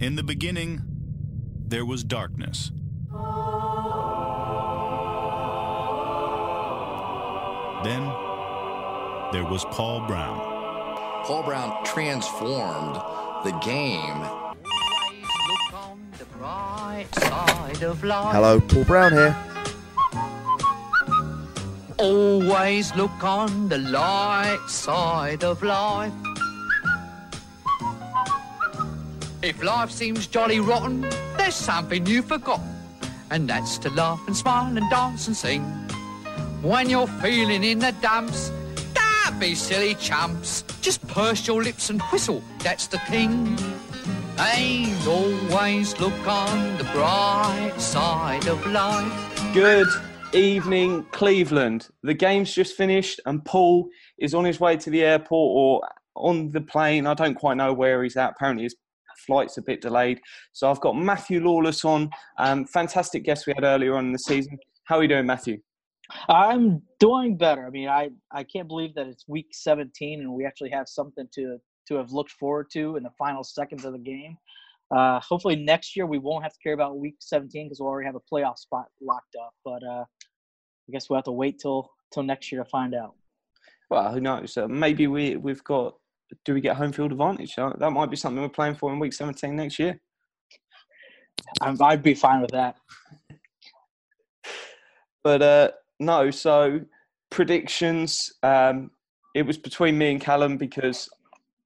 In the beginning, there was darkness. Then, there was Paul Brown. Paul Brown transformed the game. Hello, Paul Brown here. Always look on the light side of life. If life seems jolly rotten, there's something you've forgotten, and that's to laugh and smile and dance and sing. When you're feeling in the dumps, don't be silly chumps. Just purse your lips and whistle, that's the thing. And always look on the bright side of life. Good evening, Cleveland. The game's just finished, and Paul is on his way to the airport or on the plane. I don't quite know where he's at. Apparently, his flight's a bit delayed. So I've got Matthew Lawless on. Um, fantastic guest we had earlier on in the season. How are you doing, Matthew? I'm doing better. I mean, I, I can't believe that it's week 17 and we actually have something to to have looked forward to in the final seconds of the game. Uh, hopefully next year we won't have to care about week 17 because we'll already have a playoff spot locked up. But uh, I guess we'll have to wait till till next year to find out. Well, who knows? Uh, maybe we we've got. Do we get home field advantage? Uh, that might be something we're playing for in week 17 next year. I'd be fine with that. But uh, no, so predictions. Um, it was between me and Callum because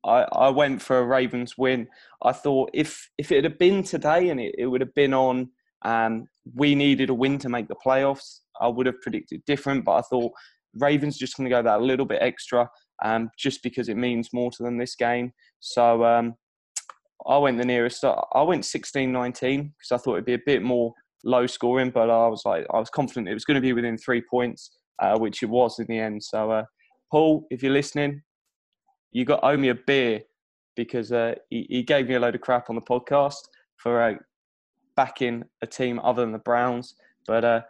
I, I went for a Ravens win. I thought if if it had been today and it, it would have been on, um, we needed a win to make the playoffs. I would have predicted different, but I thought Ravens just going to go that a little bit extra, um, just because it means more to them this game. So um, I went the nearest. I went 16-19 because I thought it'd be a bit more low scoring, but I was like I was confident it was going to be within three points, uh, which it was in the end. So uh, Paul, if you're listening, you got owe me a beer because uh, he, he, gave me a load of crap on the podcast for uh, backing a team other than the Browns. But uh,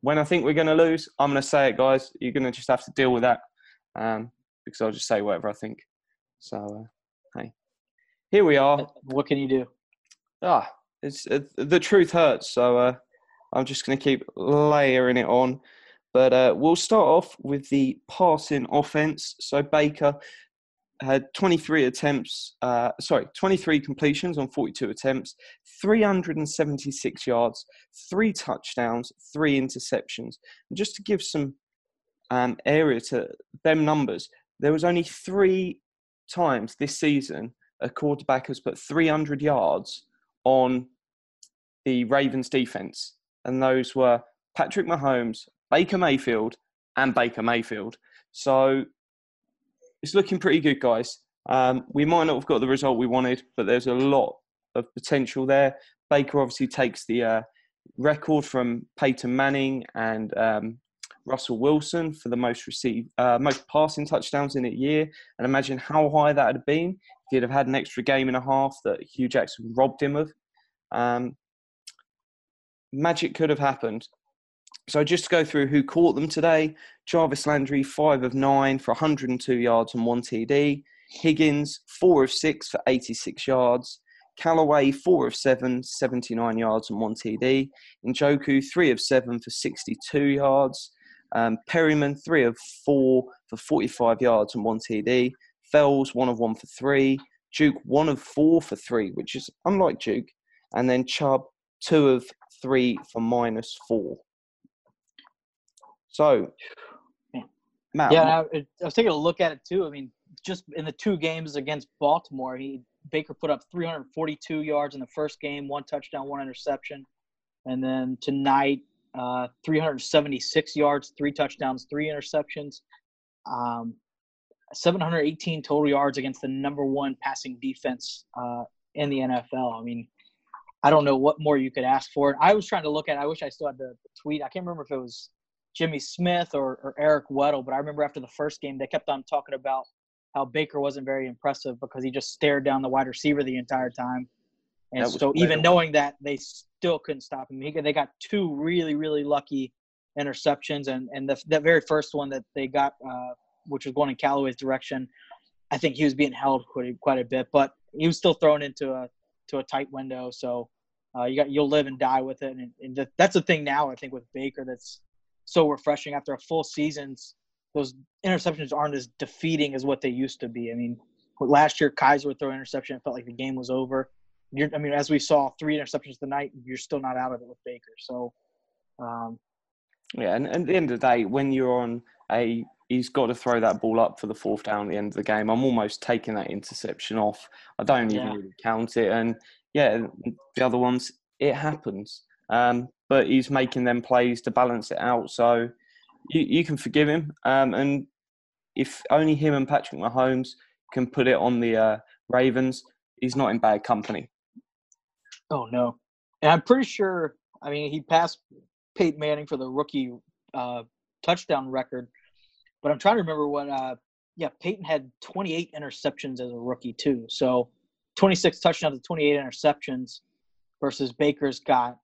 when I think we're going to lose, I'm going to say it, guys. You're going to just have to deal with that um, because I'll just say whatever I think. So, uh, hey, here we are. What can you do? Ah, it's uh, the truth hurts. So uh, I'm just going to keep layering it on. But uh, we'll start off with the passing offense. So Baker had 23 attempts, uh, sorry, 23 completions on 42 attempts, 376 yards, three touchdowns, three interceptions. And just to give some um, area to them numbers, there was only three times this season a quarterback has put 300 yards on the Ravens defense, and those were Patrick Mahomes, Baker Mayfield, and Baker Mayfield. So it's looking pretty good, guys. Um, we might not have got the result we wanted, but there's a lot of potential there. Baker obviously takes the uh, record from Peyton Manning and um, Russell Wilson for the most received, uh, most passing touchdowns in a year. And imagine how high that had been if he'd have had an extra game and a half that Hue Jackson robbed him of. Um, magic could have happened. So just to go through who caught them today, Jarvis Landry, five of nine for 102 yards and one TD. Higgins, four of six for 86 yards. Callaway, four of seven, 79 yards and one TD. Njoku, three of seven for 62 yards. Um, Perriman, three of four for 45 yards and one TD. Fells, one of one for three. Duke, one of four for three, which is unlike Duke. And then Chubb, two of three for minus four. So, Matt, yeah, I, I was taking a look at it too. I mean, just in the two games against Baltimore, he Baker put up 342 yards in the first game, one touchdown, one interception, and then tonight, uh, 376 yards, three touchdowns, three interceptions, um, 718 total yards against the number one passing defense uh, in the NFL. I mean, I don't know what more you could ask for. I was trying to look at. I wish I still had the, tweet. I can't remember if it was Jimmy Smith or, or Eric Weddle, but I remember after the first game they kept on talking about how Baker wasn't very impressive because he just stared down the wide receiver the entire time. And so even knowing that, they still couldn't stop him. He, they got two really, really lucky interceptions, and and the, that very first one that they got, uh, which was going in Callaway's direction, I think he was being held quite, quite a bit, but he was still thrown into a to a tight window. So uh, you got you'll live and die with it, and, and that's the thing now. I think with Baker, that's so refreshing after a full season's. Those interceptions aren't as defeating as what they used to be. I mean, last year Kizer would throw an interception, it felt like the game was over. You're, I mean, as we saw, three interceptions tonight, you're still not out of it with Baker. So, um, yeah, and, and, at the end of the day, when you're on a, he's got to throw that ball up for the fourth down at the end of the game. I'm almost taking that interception off. I don't even really count it. And yeah, the other ones, it happens. Um, but he's making them plays to balance it out. So you, you can forgive him. Um, and if only him and Patrick Mahomes can put it on the uh, Ravens, he's not in bad company. Oh, no. And I'm pretty sure, I mean, he passed Peyton Manning for the rookie uh, touchdown record. But I'm trying to remember what, uh, yeah, Peyton had 28 interceptions as a rookie, too. So 26 touchdowns to 28 interceptions versus Baker's got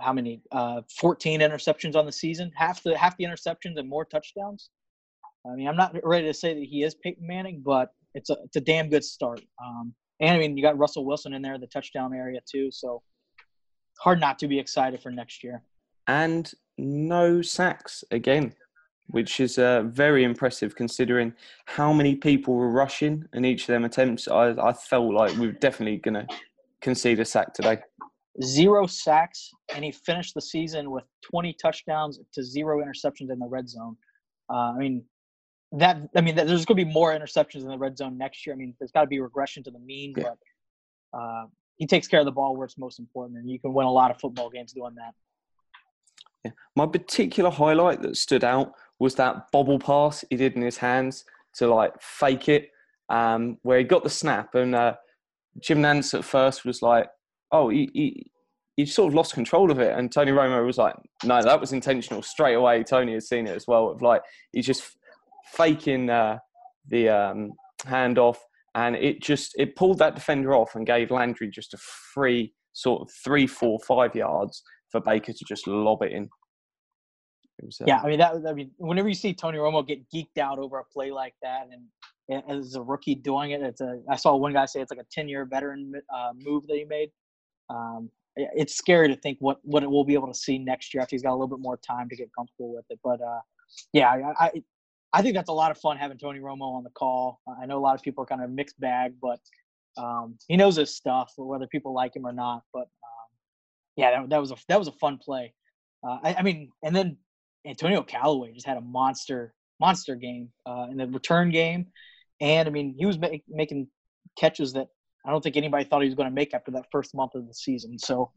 how many? Uh, 14 interceptions on the season. Half the half the interceptions and more touchdowns. I mean, I'm not ready to say that he is Peyton Manning, but it's a it's a damn good start. Um, and I mean, you got Russell Wilson in there, the touchdown area too. So hard not to be excited for next year. And no sacks again, which is uh, very impressive considering how many people were rushing in each of them attempts. I, I felt like we are definitely going to concede a sack today. Zero sacks, and he finished the season with 20 touchdowns to zero interceptions in the red zone. Uh, I mean, that I mean, there's going to be more interceptions in the red zone next year. I mean, there's got to be regression to the mean, yeah. but uh, he takes care of the ball where it's most important, and you can win a lot of football games doing that. Yeah. My particular highlight that stood out was that bobble pass he did in his hands to like fake it, um, where he got the snap, and uh, Jim Nantz at first was like, "Oh, he, he, he sort of lost control of it," and Tony Romo was like, "No, that was intentional." Straight away, Tony had seen it as well. Of like, he just faking uh, the um, handoff, and it just it pulled that defender off and gave Landry just a free sort of three, four, five yards for Baker to just lob it in. Uh, yeah, I mean that. I mean, whenever you see Tony Romo get geeked out over a play like that, and as a rookie doing it. It's a I saw one guy say it's like a ten year veteran uh, move that he made. Um, it's scary to think what what we'll be able to see next year after he's got a little bit more time to get comfortable with it. But uh, yeah, I, I, I think that's a lot of fun having Tony Romo on the call. I know a lot of people are kind of mixed bag, but um, he knows his stuff, whether people like him or not. But um, yeah, that, that, was a that was a fun play. Uh, I, I mean, and then Antonio Callaway just had a monster monster game uh, in the return game. And I mean, he was make, making catches that I don't think anybody thought he was going to make after that first month of the season. So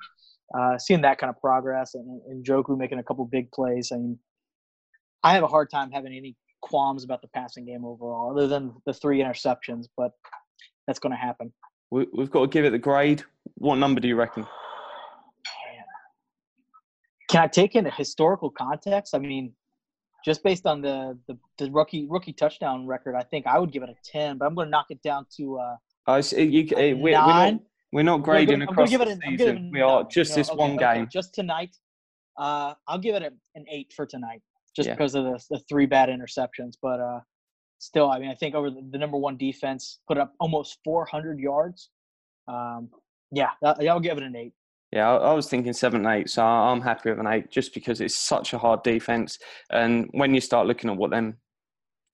uh, seeing that kind of progress and, and Njoku making a couple big plays, I mean, I have a hard time having any qualms about the passing game overall, other than the three interceptions. But that's going to happen. We, have got to give it the grade. What number do you reckon? Can I take in a historical context? I mean, just based on the, the, the rookie rookie touchdown record, I think I would give it a ten. But I'm going to knock it down to. Uh, uh, so you, uh, we're, we're, not, we're not grading I'm gonna, across I'm the season. we are just no, this okay, one game. just tonight. Uh, I'll give it a, an eight for tonight, just yeah. because of the, the three bad interceptions. But uh, still, I mean, I think over the, the number one defense put up almost 400 yards. Um, yeah, I'll give it an eight. Yeah, I, was thinking seven, eight, so I'm happy with an eight just because it's such a hard defense. And when you start looking at what them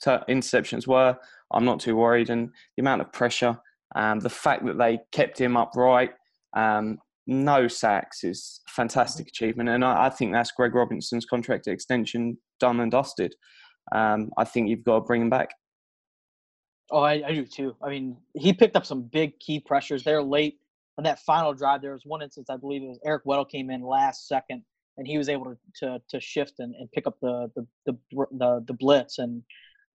interceptions were, I'm not too worried. And the amount of pressure, um, the fact that they kept him upright, um, no sacks is fantastic achievement. And I, I, think that's Greg Robinson's contract extension done and dusted. Um, I think you've got to bring him back. Oh, I, I, do too. I mean, he picked up some big key pressures there late on that final drive, there was one instance I believe it was Eric Weddle came in last second, and he was able to to, to shift and, and pick up the the the the, the blitz. And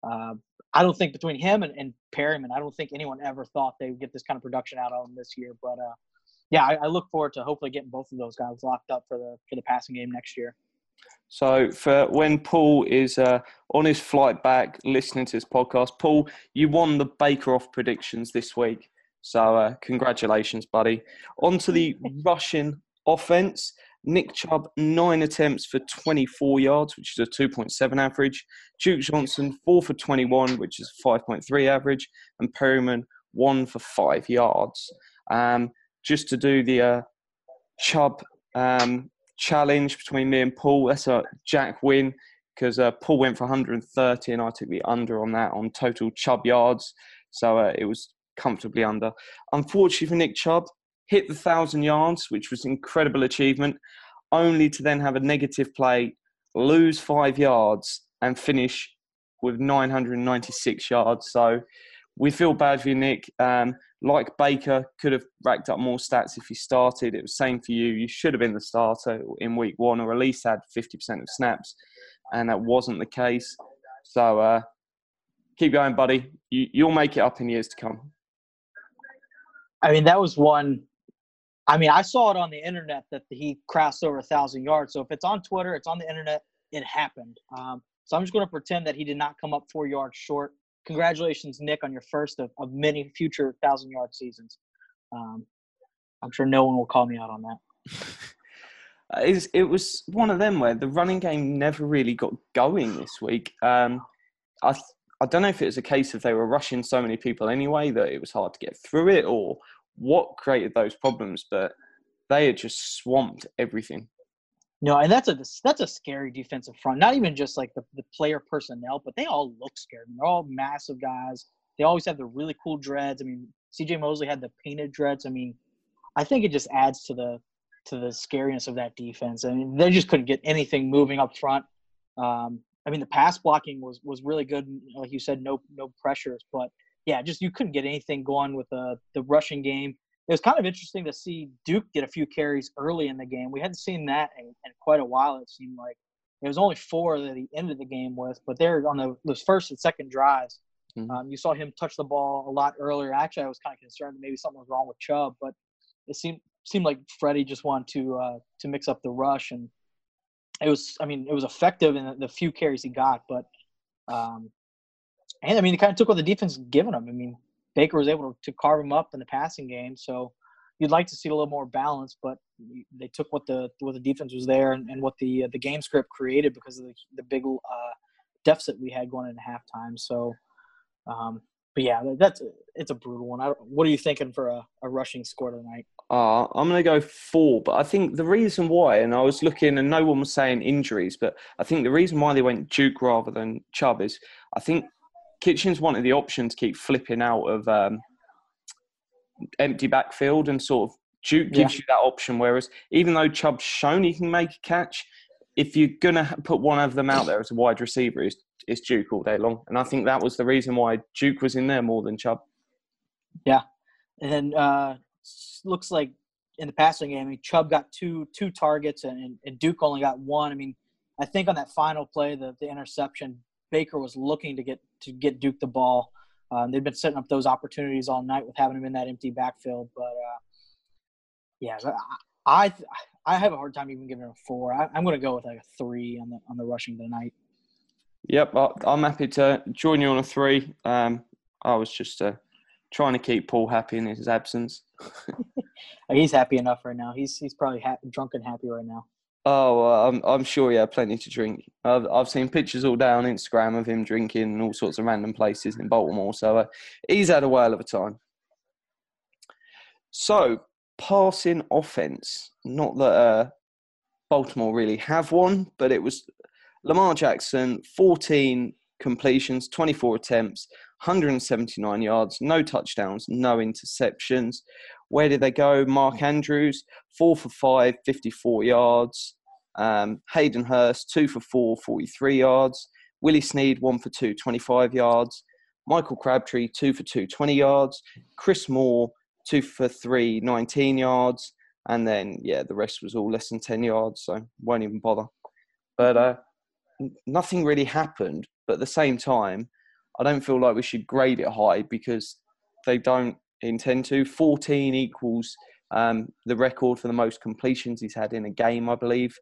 uh, I don't think between him and, and Perriman, I don't think anyone ever thought they would get this kind of production out of him this year. But uh, yeah, I, I look forward to hopefully getting both of those guys locked up for the for the passing game next year. So, for when Paul is uh, on his flight back listening to this podcast, Paul, you won the Baker off predictions this week. So uh, congratulations, buddy. On to the rushing offense. Nick Chubb, nine attempts for 24 yards, which is a 2.7 average. Duke Johnson, four for 21, which is 5.3 average. And Perriman, one for five yards. Um, just to do the uh, Chubb um, challenge between me and Paul. That's a Jack win because uh, Paul went for 130 and I took the under on that on total Chubb yards. So uh, it was comfortably under. Unfortunately for Nick Chubb, hit the thousand yards, which was incredible achievement, only to then have a negative play, lose five yards, and finish with 996 yards. So we feel bad for you, Nick. Um, like Baker, could have racked up more stats if he started. It was same for you. You should have been the starter in week one, or at least had 50% of snaps, and that wasn't the case. So uh, keep going, buddy. You, you'll make it up in years to come. I mean, that was one. I mean, I saw it on the internet that he crossed over a thousand yards. So if it's on Twitter, it's on the internet. It happened. Um, so I'm just going to pretend that he did not come up four yards short. Congratulations, Nick, on your first of, of many future thousand yard seasons. Um, I'm sure no one will call me out on that. it was one of them where the running game never really got going this week. Um, I I don't know if it was a case of they were rushing so many people anyway that it was hard to get through it, or what created those problems. But they had just swamped everything. No, and that's a that's a scary defensive front. Not even just like the, the player personnel, but they all look scary. they're all massive guys. They always have the really cool dreads. I mean, C.J. Mosley had the painted dreads. I mean, I think it just adds to the to the scariness of that defense. I mean, they just couldn't get anything moving up front. Um, I mean, the pass blocking was was really good. Like you said, no no pressures, but yeah, just you couldn't get anything going with the the rushing game it was kind of interesting to see Duke get a few carries early in the game. We hadn't seen that in, in quite a while. It seemed like it was only four that he ended the game with, but there on the, those first and second drives, mm-hmm. um, you saw him touch the ball a lot earlier. Actually, I was kind of concerned that maybe something was wrong with Chubb, but it seemed seemed like Freddie just wanted to uh, to mix up the rush, and it was. I mean, it was effective in the, the few carries he got, but um, and I mean, he kind of took what the defense given him. I mean, Baker was able to carve him up in the passing game. So you'd like to see a little more balance, but they took what the what the defense was there and, and what the uh, the game script created because of the, the big uh, deficit we had going into halftime. So, um, but yeah, that's it's a brutal one. I, what are you thinking for a, a rushing score tonight? Uh, I'm going to go four, but I think the reason why, and I was looking, and no one was saying injuries, but I think the reason why they went Duke rather than Chubb is I think Kitchens wanted the option to keep flipping out of um, empty backfield and sort of Duke gives yeah. you that option. Whereas even though Chubb's shown he can make a catch, if you're gonna put one of them out there as a wide receiver, it's, it's Duke all day long. And I think that was the reason why Duke was in there more than Chubb. Yeah, and then uh, looks like in the passing game, I mean, Chubb got two two targets and, and Duke only got one. I mean, I think on that final play, the the interception, Baker was looking to get to get Duke the ball. Um, they've been setting up those opportunities all night with having him in that empty backfield. But uh, yeah, I, I have a hard time even giving it a four. I, am going to go with like a three on the on the rushing tonight. Yep, I'm happy to join you on a three. Um, I was just uh, trying to keep Paul happy in his absence. he's happy enough right now. He's he's probably ha- drunk and happy right now. Oh, uh, I'm I'm sure he had plenty to drink. I've I've seen pictures all day on Instagram of him drinking in all sorts of random places in Baltimore. So uh, he's had a whale of a time. So passing offense, not that uh, Baltimore really have one, but it was Lamar Jackson, 14 completions, 24 attempts, 179 yards, no touchdowns, no interceptions. Where did they go? Mark Andrews, four for five, 54 yards. Um, Hayden Hurst, two for four, 43 yards. Willie Snead, one for two, 25 yards. Michael Crabtree, two for two, 20 yards. Chris Moore, two for three, 19 yards. And then, yeah, the rest was all less than 10 yards, so won't even bother. But uh, nothing really happened. But at the same time, I don't feel like we should grade it high because they don't intend to. 14 equals um, the record for the most completions he's had in a game, I believe.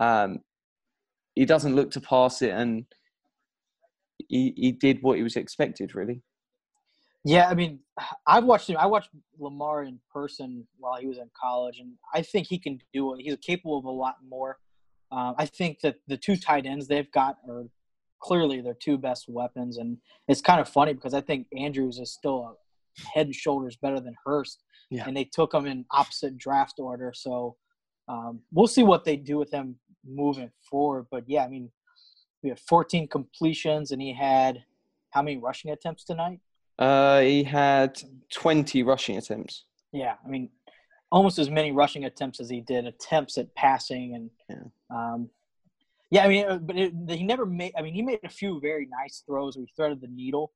Um, he doesn't look to pass it, and he, he did what he was expected, really. Yeah, I mean, I've watched him. I watched Lamar in person while he was in college, and I think he can do it. He's capable of a lot more. Um, I think that the two tight ends they've got are clearly their two best weapons, and it's kind of funny because I think Andrews is still head and shoulders better than Hurst. yeah. and they took them in opposite draft order. So um, we'll see what they do with them moving forward. But yeah, I mean, we had 14 completions, and he had how many rushing attempts tonight? Uh, he had 20 rushing attempts. Yeah, I mean, almost as many rushing attempts as he did attempts at passing, and yeah, um, yeah I mean, uh, but it, he never made. I mean, he made a few very nice throws where he threaded the needle,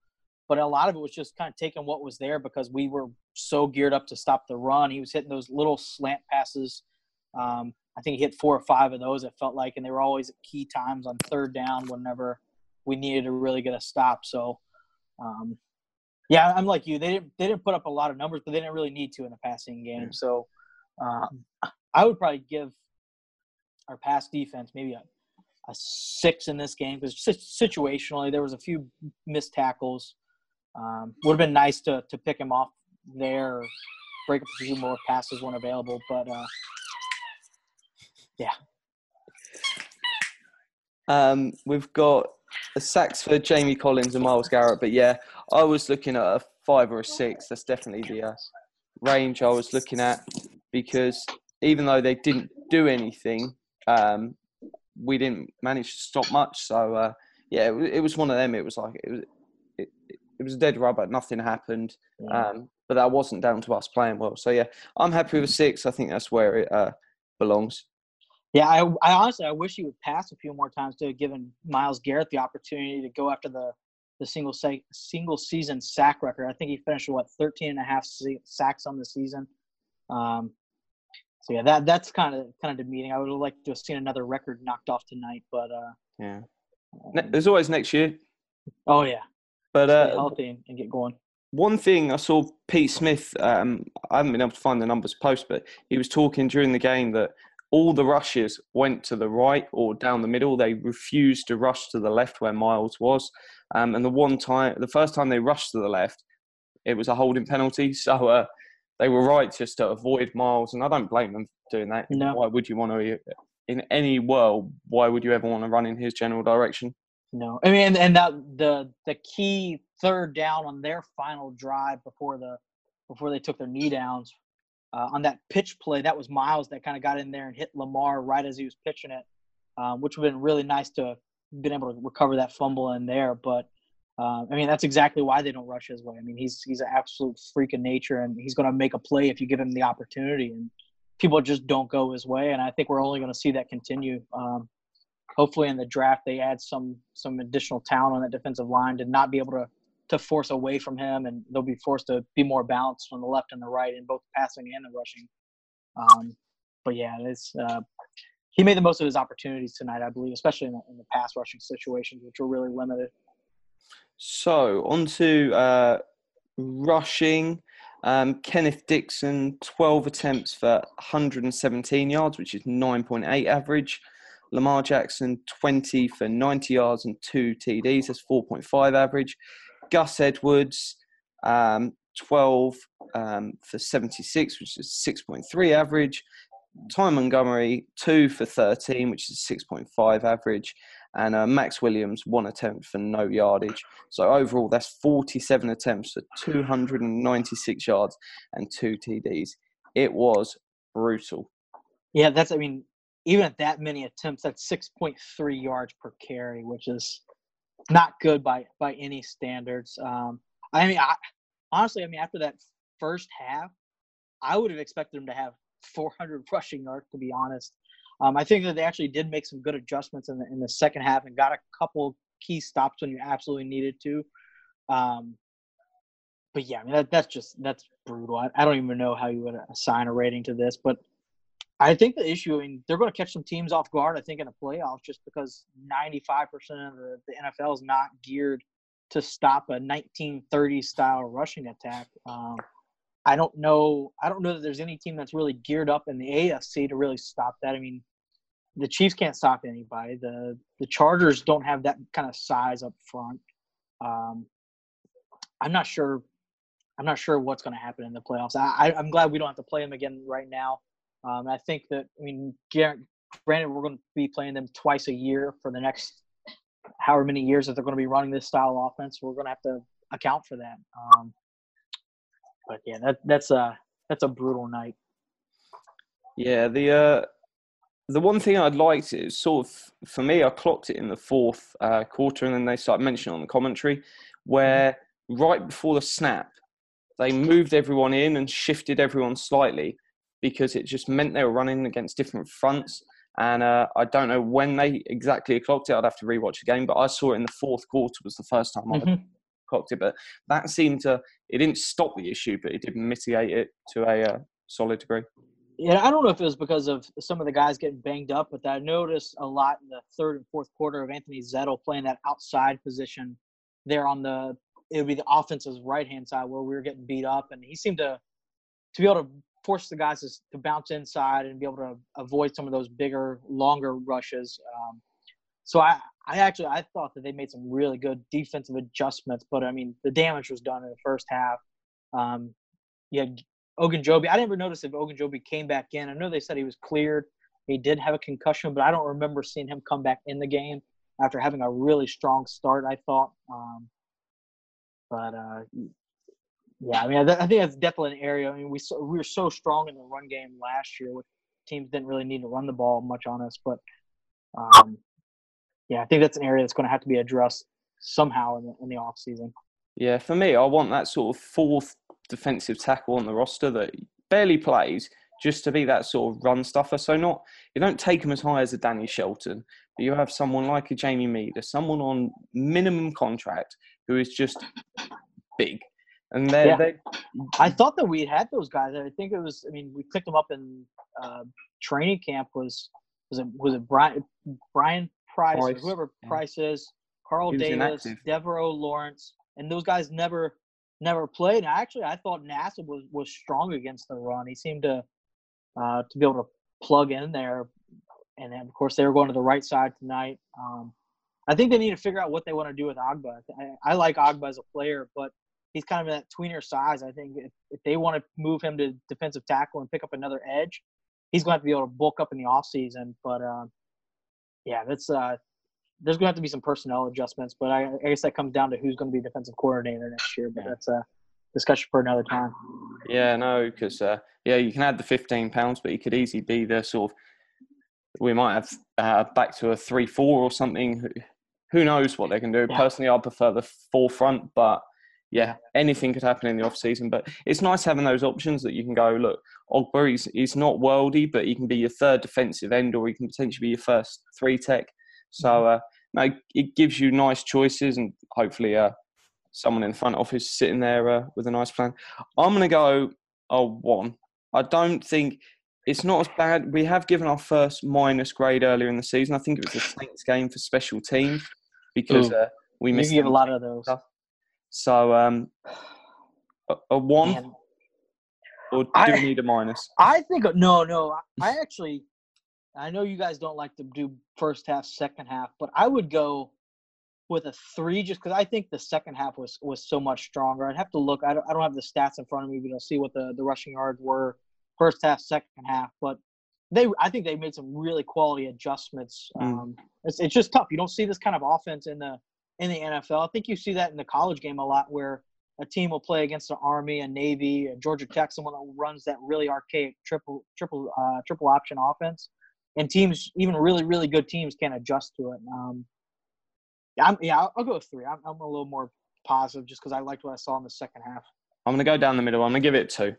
but a lot of it was just kind of taking what was there because we were so geared up to stop the run. He was hitting those little slant passes. Um, I think he hit four or five of those. It felt like, and they were always at key times on third down whenever we needed to really get a stop. So, um, yeah, I'm like you. They didn't they didn't put up a lot of numbers, but they didn't really need to in the passing game. So, um, I would probably give our pass defense maybe a, a six in this game because situationally there was a few missed tackles. Um, would have been nice to to pick him off there, break up a few more passes when available, but uh, yeah. Um, we've got a sacks for Jamie Collins and Myles Garrett, but yeah, I was looking at a five or a six. That's definitely the uh, range I was looking at because even though they didn't do anything, um, we didn't manage to stop much. So uh, yeah, it, it, was one of them. It was like it was it, was a dead rubber. Nothing happened, um, but that wasn't down to us playing well. So yeah, I'm happy with a six. I think that's where it uh, belongs. Yeah, I, I honestly I wish he would pass a few more times to have given Myles Garrett the opportunity to go after the the single say, single season sack record. I think he finished with, what 13 and a half sacks on the season. Um, so yeah, that that's kind of kind of demeaning. I would have liked to have seen another record knocked off tonight, but uh, yeah, um, there's always next year. Oh yeah, but uh, healthy and get going. One thing I saw Pete Smith. Um, I haven't been able to find the numbers post, but he was talking during the game that all the rushes went to the right or down the middle. They refused to rush to the left where Myles was. Um, and the one time, the first time they rushed to the left, it was a holding penalty. So uh, they were right just to avoid Myles, and I don't blame them for doing that. No. Why would you want to? In any world, why would you ever want to run in his general direction? No, I mean, and that the the key third down on their final drive before the before they took their knee downs uh, on that pitch play, that was Myles that kind of got in there and hit Lamar right as he was pitching it, um, which would have been really nice to have been able to recover that fumble in there. But uh, I mean, that's exactly why they don't rush his way. I mean, he's he's an absolute freak of nature, and he's going to make a play if you give him the opportunity. And people just don't go his way, and I think we're only going to see that continue. Um, hopefully, in the draft, they add some some additional talent on that defensive line to not be able to to force away from him, and they'll be forced to be more balanced on the left and the right in both passing and the rushing. Um, but yeah, it's uh, he made the most of his opportunities tonight, I believe, especially in the, in the pass rushing situations, which were really limited. So on to uh, rushing. Um, Kenneth Dixon, 12 attempts for 117 yards, which is 9.8 average. Lamar Jackson, 20 for 90 yards and two TDs. That's 4.5 average. Gus Edwards, um, 12 um, for 76, which is 6.3 average. Ty Montgomery, 2 for 13, which is 6.5 average. And uh, Maxx Williams, one attempt for no yardage. So overall, that's 47 attempts for 296 yards and two TDs. It was brutal. Yeah, that's, I mean, even at that many attempts, that's 6.3 yards per carry, which is not good by by any standards. Um, I mean, I, honestly, I mean, after that first half, I would have expected them to have 400 rushing yards. To be honest, um, I think that they actually did make some good adjustments in the in the second half and got a couple key stops when you absolutely needed to. Um, but yeah, I mean that, that's just that's brutal. I, I don't even know how you would assign a rating to this, but I think the issue, I mean, they're going to catch some teams off guard, I think, in the playoffs just because 95% of the, the NFL is not geared to stop a 1930s style rushing attack. Um, I don't know. I don't know that there's any team that's really geared up in the AFC to really stop that. I mean, the Chiefs can't stop anybody. The the Chargers don't have that kind of size up front. Um, I'm not sure. I'm not sure what's going to happen in the playoffs. I, I, I'm glad we don't have to play them again right now. Um, I think that I mean, granted, we're going to be playing them twice a year for the next however many years that they're going to be running this style of offense. We're going to have to account for that. Um, but yeah, that that's a that's a brutal night. Yeah, the uh, the one thing I'd liked is sort of for me, I clocked it in the fourth uh, quarter, and then they started mentioning on the commentary where right before the snap, they moved everyone in and shifted everyone slightly because it just meant they were running against different fronts. And uh, I don't know when they exactly clocked it. I'd have to rewatch the game, but I saw it in the fourth quarter was the first time mm-hmm. I clocked it. But that seemed to it didn't stop the issue, but it did mitigate it to a uh, solid degree. Yeah, I don't know if it was because of some of the guys getting banged up, but I noticed a lot in the third and fourth quarter of Anthony Zettel playing that outside position there on the it would be the offense's right hand side where we were getting beat up, and he seemed to to be able to force the guys to, to bounce inside and be able to avoid some of those bigger, longer rushes. Um, so I, I actually I thought that they made some really good defensive adjustments, but I mean the damage was done in the first half. Um, yeah, Ogunjobi. I never noticed if Ogunjobi came back in. I know they said he was cleared. He did have a concussion, but I don't remember seeing him come back in the game after having a really strong start. I thought, um, but uh, yeah, I mean, I, think that's definitely an area. I mean, we we were so strong in the run game last year. Teams didn't really need to run the ball much on us, but um, yeah, I think that's an area that's going to have to be addressed somehow in the in the off season. Yeah, for me, I want that sort of fourth defensive tackle on the roster that barely plays just to be that sort of run stuffer. So not you don't take him as high as a Danny Shelton, but you have someone like a Jamie Meder, someone on minimum contract who is just big. And they yeah. they I thought that we had those guys. I think it was. I mean, we picked them up in uh, training camp. Was was it was it Brian Brian Price, Price. whoever yeah. Price is, Carl Davis, Devaroe Lawrence, and those guys never never played. And actually, I thought Nassib was was strong against the run. He seemed to uh, to be able to plug in there. And then, of course, they were going to the right side tonight. Um, I think they need to figure out what they want to do with Ogbah. I, I like Ogbah as a player, but he's kind of that tweener size. I think if, if they want to move him to defensive tackle and pick up another edge, he's going to have to be able to bulk up in the offseason. But uh, yeah, that's uh, there's going to have to be some personnel adjustments. But I, I, guess that comes down to who's going to be defensive coordinator next year. But that's a discussion for another time. Yeah, no, because uh, yeah, you can add the 15 pounds, but he could easily be the sort of we might have uh, back to a three-four or something. Who knows what they can do? Yeah. Personally, I prefer the forefront, but yeah, anything could happen in the off season. But it's nice having those options that you can go look. Ogbah, is he's not worldy, but he can be your third defensive end, or he can potentially be your first three tech. So mm-hmm. uh, no, it gives you nice choices, and hopefully, uh, someone in the front office sitting there uh, with a nice plan. I'm going to go a one. I don't think it's not as bad. We have given our first minus grade earlier in the season. I think it was the Saints game for special teams because uh, we missed. A lot of those. Stuff. So um, a, a one, Man. or do I, we need a minus? I think no, no. I actually, I know you guys don't like to do first half, second half, but I would go with a three just because I think the second half was was so much stronger. I'd have to look. I don't, I don't have the stats in front of me, but I'll see what the the rushing yards were first half, second half. But they, I think they made some really quality adjustments. Mm. Um, it's, it's just tough. You don't see this kind of offense in the in the NFL. I think you see that in the college game a lot where a team will play against the Army, a Navy, a Georgia Tech, someone that runs that really archaic triple triple uh, triple option offense, and teams, even really really good teams, can't adjust to it. Um, yeah, I'm, yeah, I'll, I'll, go with three. I'm, I'm a little more positive just because I liked what I saw in the second half. I'm going to go down the middle. I'm going to give it two.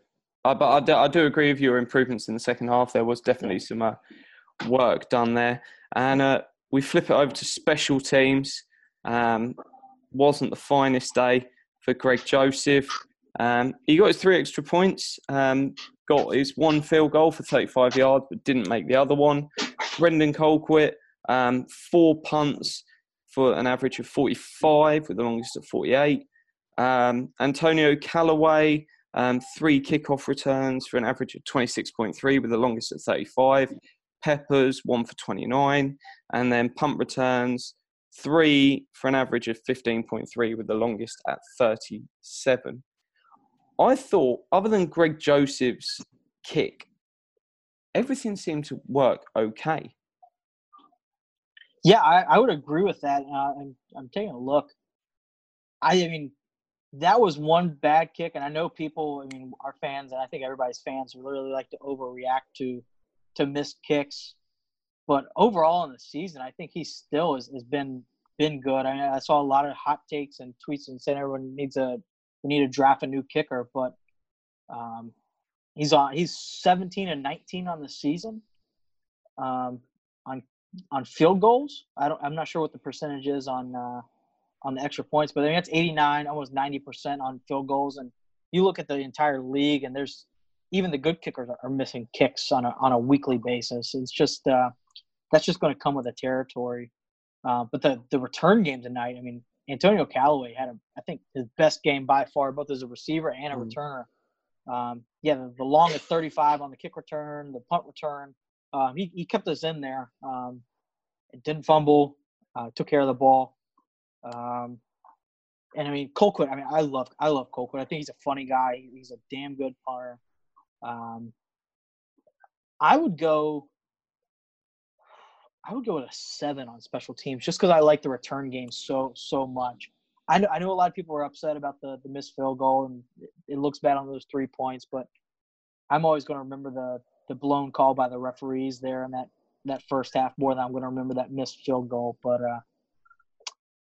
Uh, but I do, I do, agree with your improvements in the second half. There was definitely some uh, work done there. And uh, we flip it over to special teams. Um, wasn't the finest day for Greg Joseph. Um, he got his three extra points, um, got his one field goal for 35 yards, but didn't make the other one. Britton Colquitt, um, four punts for an average of 45, with the longest at 48. Um, Antonio Callaway, um, three kickoff returns for an average of 26.3, with the longest at 35. Peppers, one for 29. And then punt returns, three for an average of 15.3 with the longest at 37. I thought, other than Greg Joseph's kick, everything seemed to work okay. Yeah, I, I would agree with that. Uh, I'm, I'm taking a look. I, I mean, that was one bad kick, and I know people. I mean, our fans, and I think everybody's fans, really like to overreact to to missed kicks. But overall in the season, I think he still has, has been been good. I mean, I saw a lot of hot takes and tweets and saying everyone needs a we need to draft a new kicker, but um, he's on he's 17 and 19 on the season um, on on field goals. I don't I'm not sure what the percentage is on uh, on the extra points, but I think that's 89, almost 90 percent on field goals. And you look at the entire league, and there's even the good kickers are missing kicks on a on a weekly basis. It's just uh, that's just going to come with the territory. Uh, but the the return game tonight, I mean, Antonio Callaway had a, I think his best game by far, both as a receiver and a mm. returner. Um, yeah, the, the long at 35 on the kick return, the punt return. Um, he, he kept us in there. Um, didn't fumble, uh, took care of the ball. Um, and I mean, Colquitt, I mean, I love, I love Colquitt. I think he's a funny guy. He's a damn good punter. Um, I would go, I would go with a seven on special teams just because I like the return game so, so much. I know, I know a lot of people are upset about the, the missed field goal and it, it looks bad on those three points, but I'm always going to remember the, the blown call by the referees there in that, that first half more than I'm going to remember that missed field goal. But uh,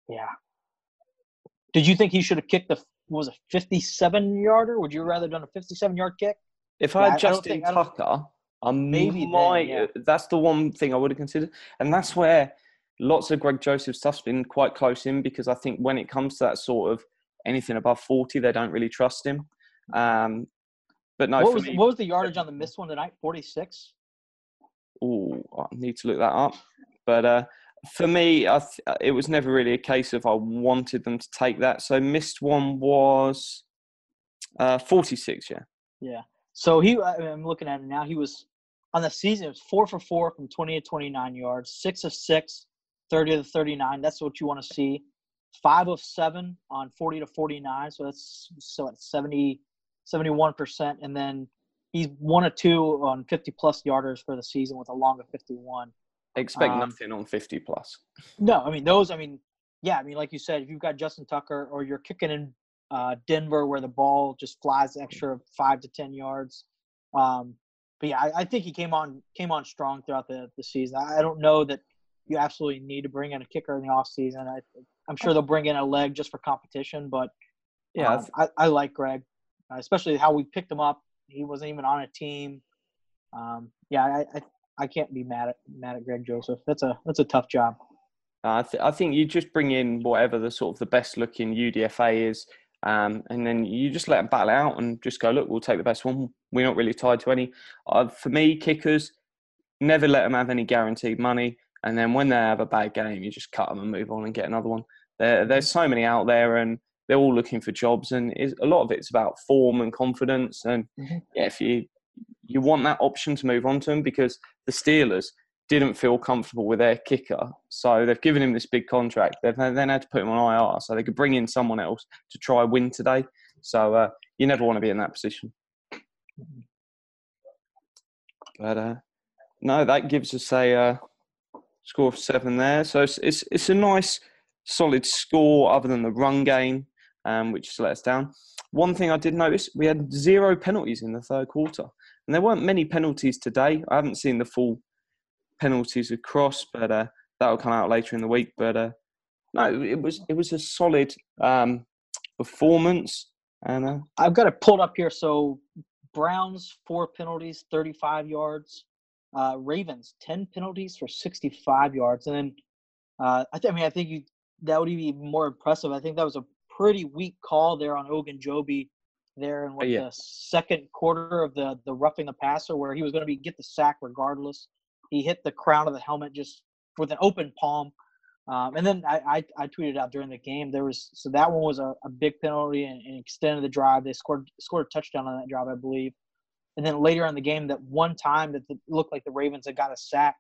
yeah. Did you think he should have kicked the was a 57 yarder? Would you rather done a 57 yard kick? If I had Justin think, Tucker, I maybe might. Yeah. That's the one thing I would have considered, and that's where lots of Greg Joseph stuff's been quite close in because I think when it comes to that sort of anything above 40, they don't really trust him. Um, but no, what was, me, what was the yardage on the missed one tonight? 46. Oh, I need to look that up. But uh, for me, th- it was never really a case of I wanted them to take that. So missed one was uh, 46, yeah. Yeah. So he, I'm looking at it now. He was on the season. It was four for four from 20 to 29 yards, six of six, 30 to 39. That's what you want to see. Five of seven on 40 to 49. So that's so at 70, 71 percent, and then he's one of two on 50 plus yarders for the season with a long of 51. Expect um, nothing on 50 plus. No, I mean those. I mean, yeah, I mean like you said, if you've got Justin Tucker or you're kicking in uh, Denver where the ball just flies extra five to ten yards. Um, but yeah, I, I, think he came on came on strong throughout the, the season. I, don't know that you absolutely need to bring in a kicker in the off season. I, am sure they'll bring in a leg just for competition, but yeah, um, I, I like Greg, especially how we picked him up. He wasn't even on a team. Um, yeah, I, I, I can't be mad at mad at Greg Joseph. That's a that's a tough job. I, th- I think you just bring in whatever the sort of the best looking UDFA is, um, and then you just let them battle out and just go. Look, we'll take the best one. We're not really tied to any. Uh, for me, kickers never let them have any guaranteed money, and then when they have a bad game, you just cut them and move on and get another one. There, there's so many out there, and they're all looking for jobs, and a lot of it's about form and confidence. And mm-hmm. yeah, if you you want that option to move on to them because the Steelers didn't feel comfortable with their kicker. So they've given him this big contract. They've then had to put him on IR so they could bring in someone else to try win today. So uh, you never want to be in that position. But uh, no, that gives us a uh, score of seven there. So it's, it's, it's a nice, solid score other than the run game, um, which just let us down. One thing I did notice, we had zero penalties in the third quarter. And there weren't many penalties today. I haven't seen the full penalties across, but uh, that'll come out later in the week. But uh, no, it was it was a solid um, performance. And uh, I've got it pulled up here. So Browns four penalties, thirty-five yards. Uh, Ravens ten penalties for sixty-five yards, and then uh, I, th- I mean I think you, that would be more impressive. I think that was a pretty weak call there on Ogunjobi there in what, yeah. the second quarter of the the roughing the passer where he was going to be get the sack regardless. He hit the crown of the helmet just with an open palm. Um, and then I, I, I, tweeted out during the game there was so that one was a, a big penalty and, and, extended the drive. They scored scored a touchdown on that drive, I believe. And then later in the game, that one time that the, looked like the Ravens had got a sack,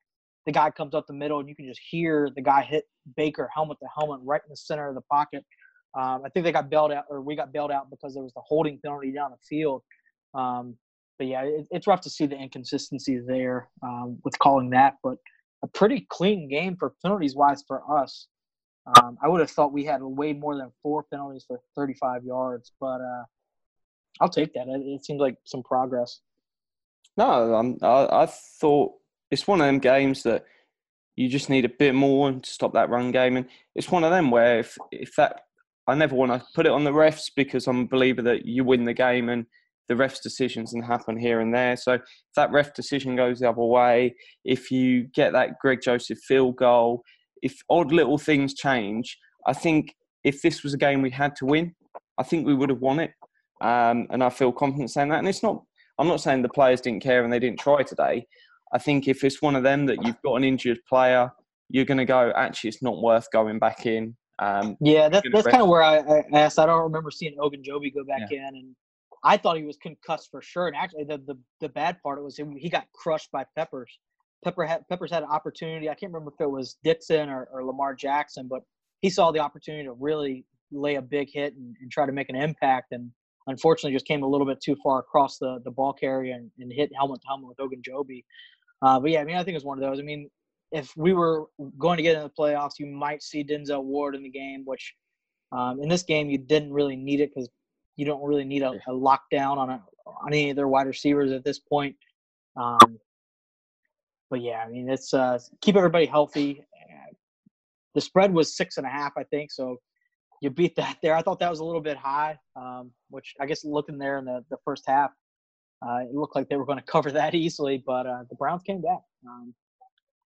the guy comes up the middle and you can just hear the guy hit Baker helmet to helmet right in the center of the pocket. Um, I think they got bailed out, or we got bailed out because there was the holding penalty down the field. Um, but yeah, it, it's rough to see the inconsistency there um, with calling that. But a pretty clean game for penalties wise for us. Um, I would have thought we had way more than four penalties for 35 yards, but uh, I'll take that. It, it seems like some progress. No, I'm, I, I thought it's one of them games that you just need a bit more to stop that run game, and it's one of them where if if that I never want to put it on the refs because I'm a believer that you win the game and the ref's decisions and happen here and there. So if that ref decision goes the other way, if you get that Greg Joseph field goal, if odd little things change, I think if this was a game we had to win, I think we would have won it. Um, and I feel confident saying that. And it's not, I'm not saying the players didn't care and they didn't try today. I think if it's one of them that you've got an injured player, you're going to go, actually, it's not worth going back in. Um, yeah, that's, that's kind of where I, I, asked. I don't remember seeing Ogunjobi go back yeah. in. And I thought he was concussed for sure. And actually, the, the, the bad part was he got crushed by Peppers. Pepper had, Peppers had an opportunity. I can't remember if it was Dixon or, or Lamar Jackson, but he saw the opportunity to really lay a big hit and, and, try to make an impact. And unfortunately, just came a little bit too far across the, the ball carrier and, and hit helmet to helmet with Ogunjobi. Uh, but yeah, I mean, I think it's one of those. I mean, if we were going to get in the playoffs, you might see Denzel Ward in the game, which um, in this game you didn't really need it because you don't really need a, a lockdown on a, on any of their wide receivers at this point. Um, but yeah, I mean, it's uh, keep everybody healthy. The spread was six and a half, I think. So you beat that there. I thought that was a little bit high, um, which I guess looking there in the, the first half, uh, it looked like they were going to cover that easily, but uh, the Browns came back. Um,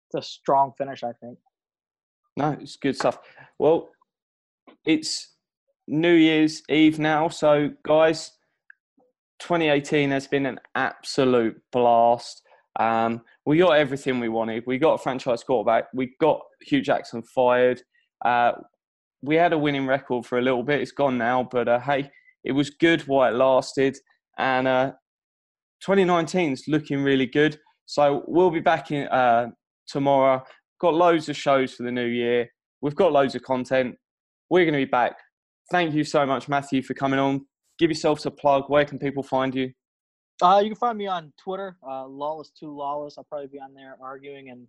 it's a strong finish, I think. No, it's good stuff. Well, it's New Year's Eve now, so guys, 2018 has been an absolute blast. Um, we got everything we wanted. We got a franchise quarterback. We got Hue Jackson fired. Uh, we had a winning record for a little bit. It's gone now, but uh, hey, it was good while it lasted. And uh, 2019 is looking really good. So we'll be back in uh, tomorrow. Got loads of shows for the new year. We've got loads of content. We're going to be back. Thank you so much, Matthew, for coming on. Give yourself a plug. Where can people find you? Uh, you can find me on Twitter, uh, lawless two lawless. I'll probably be on there arguing and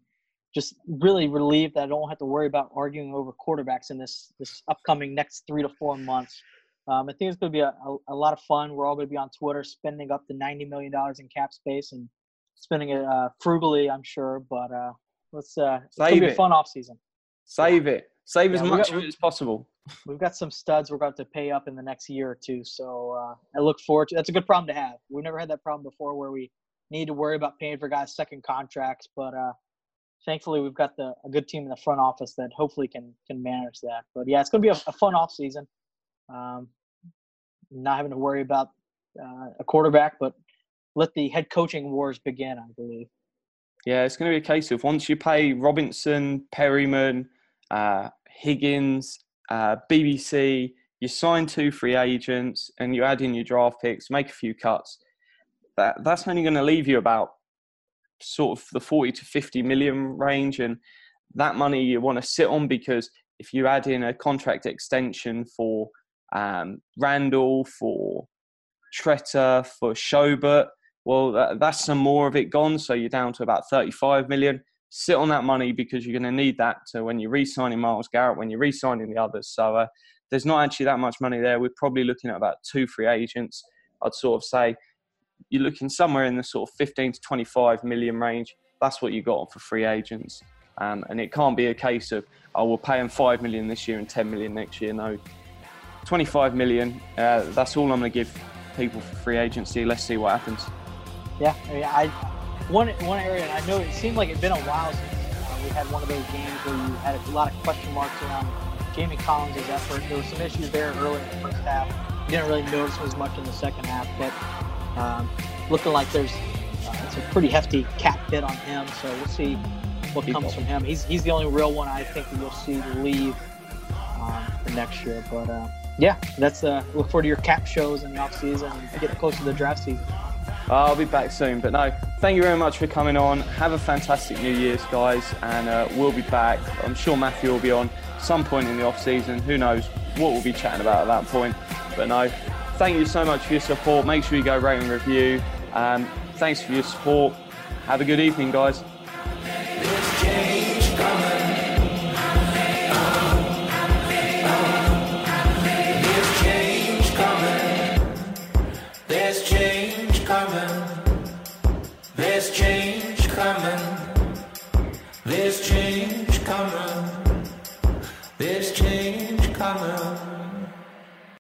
just really relieved that I don't have to worry about arguing over quarterbacks in this this upcoming next three to four months. Um, I think it's going to be a, a, a, lot of fun. We're all going to be on Twitter, spending up to ninety million dollars in cap space and spending it uh, frugally, I'm sure. But uh, let's uh, it's going to be a fun off season. Save it. Save yeah, as much got, as possible. We've got some studs we're about to pay up in the next year or two. So uh, I look forward to. That's a good problem to have. We've never had that problem before where we need to worry about paying for guys' second contracts, but uh, thankfully we've got the a good team in the front office that hopefully can can manage that. But yeah, it's going to be a, a, fun off season. Um, not having to worry about uh, a quarterback, but let the head coaching wars begin. I believe. Yeah, it's going to be a case of once you pay Robinson, Perriman, uh, Higgins, uh, BBC, you sign two free agents, and you add in your draft picks, make a few cuts. That that's only going to leave you about sort of the 40 to 50 million range, and that money you want to sit on because if you add in a contract extension for um, Randall, for Tretter, for Schobert, well, that, that's some more of it gone. So you're down to about 35 million. Sit on that money because you're going to need that to when you're re-signing Myles Garrett, when you're re-signing the others. So uh, there's not actually that much money there. We're probably looking at about two free agents. I'd sort of say you're looking somewhere in the sort of 15 to 25 million range. That's what you got for free agents. Um, and it can't be a case of, oh, we'll pay them 5 million this year and 10 million next year. No, 25 million, uh, that's all I'm going to give people for free agency. Let's see what happens. Yeah, I one one area, and I know it seemed like it'd been a while since uh, we had one of those games where you had a lot of question marks around Jamie Collins' effort. There were some issues there early in the first half. You didn't really notice as much in the second half, but um, looking like there's uh, it's a pretty hefty cap hit on him. So we'll see what People. comes from him. He's he's the only real one I think that you'll see leave um, for next year. But uh, yeah, that's uh, look forward to your cap shows in the off season and get close to the draft season. I'll be back soon. But no, thank you very much for coming on. Have a fantastic New Year's, guys, and uh, we'll be back. I'm sure Matthew will be on some point in the off season. Who knows what we'll be chatting about at that point. But no, thank you so much for your support. Make sure you go rate and review. Um, thanks for your support. Have a good evening, guys.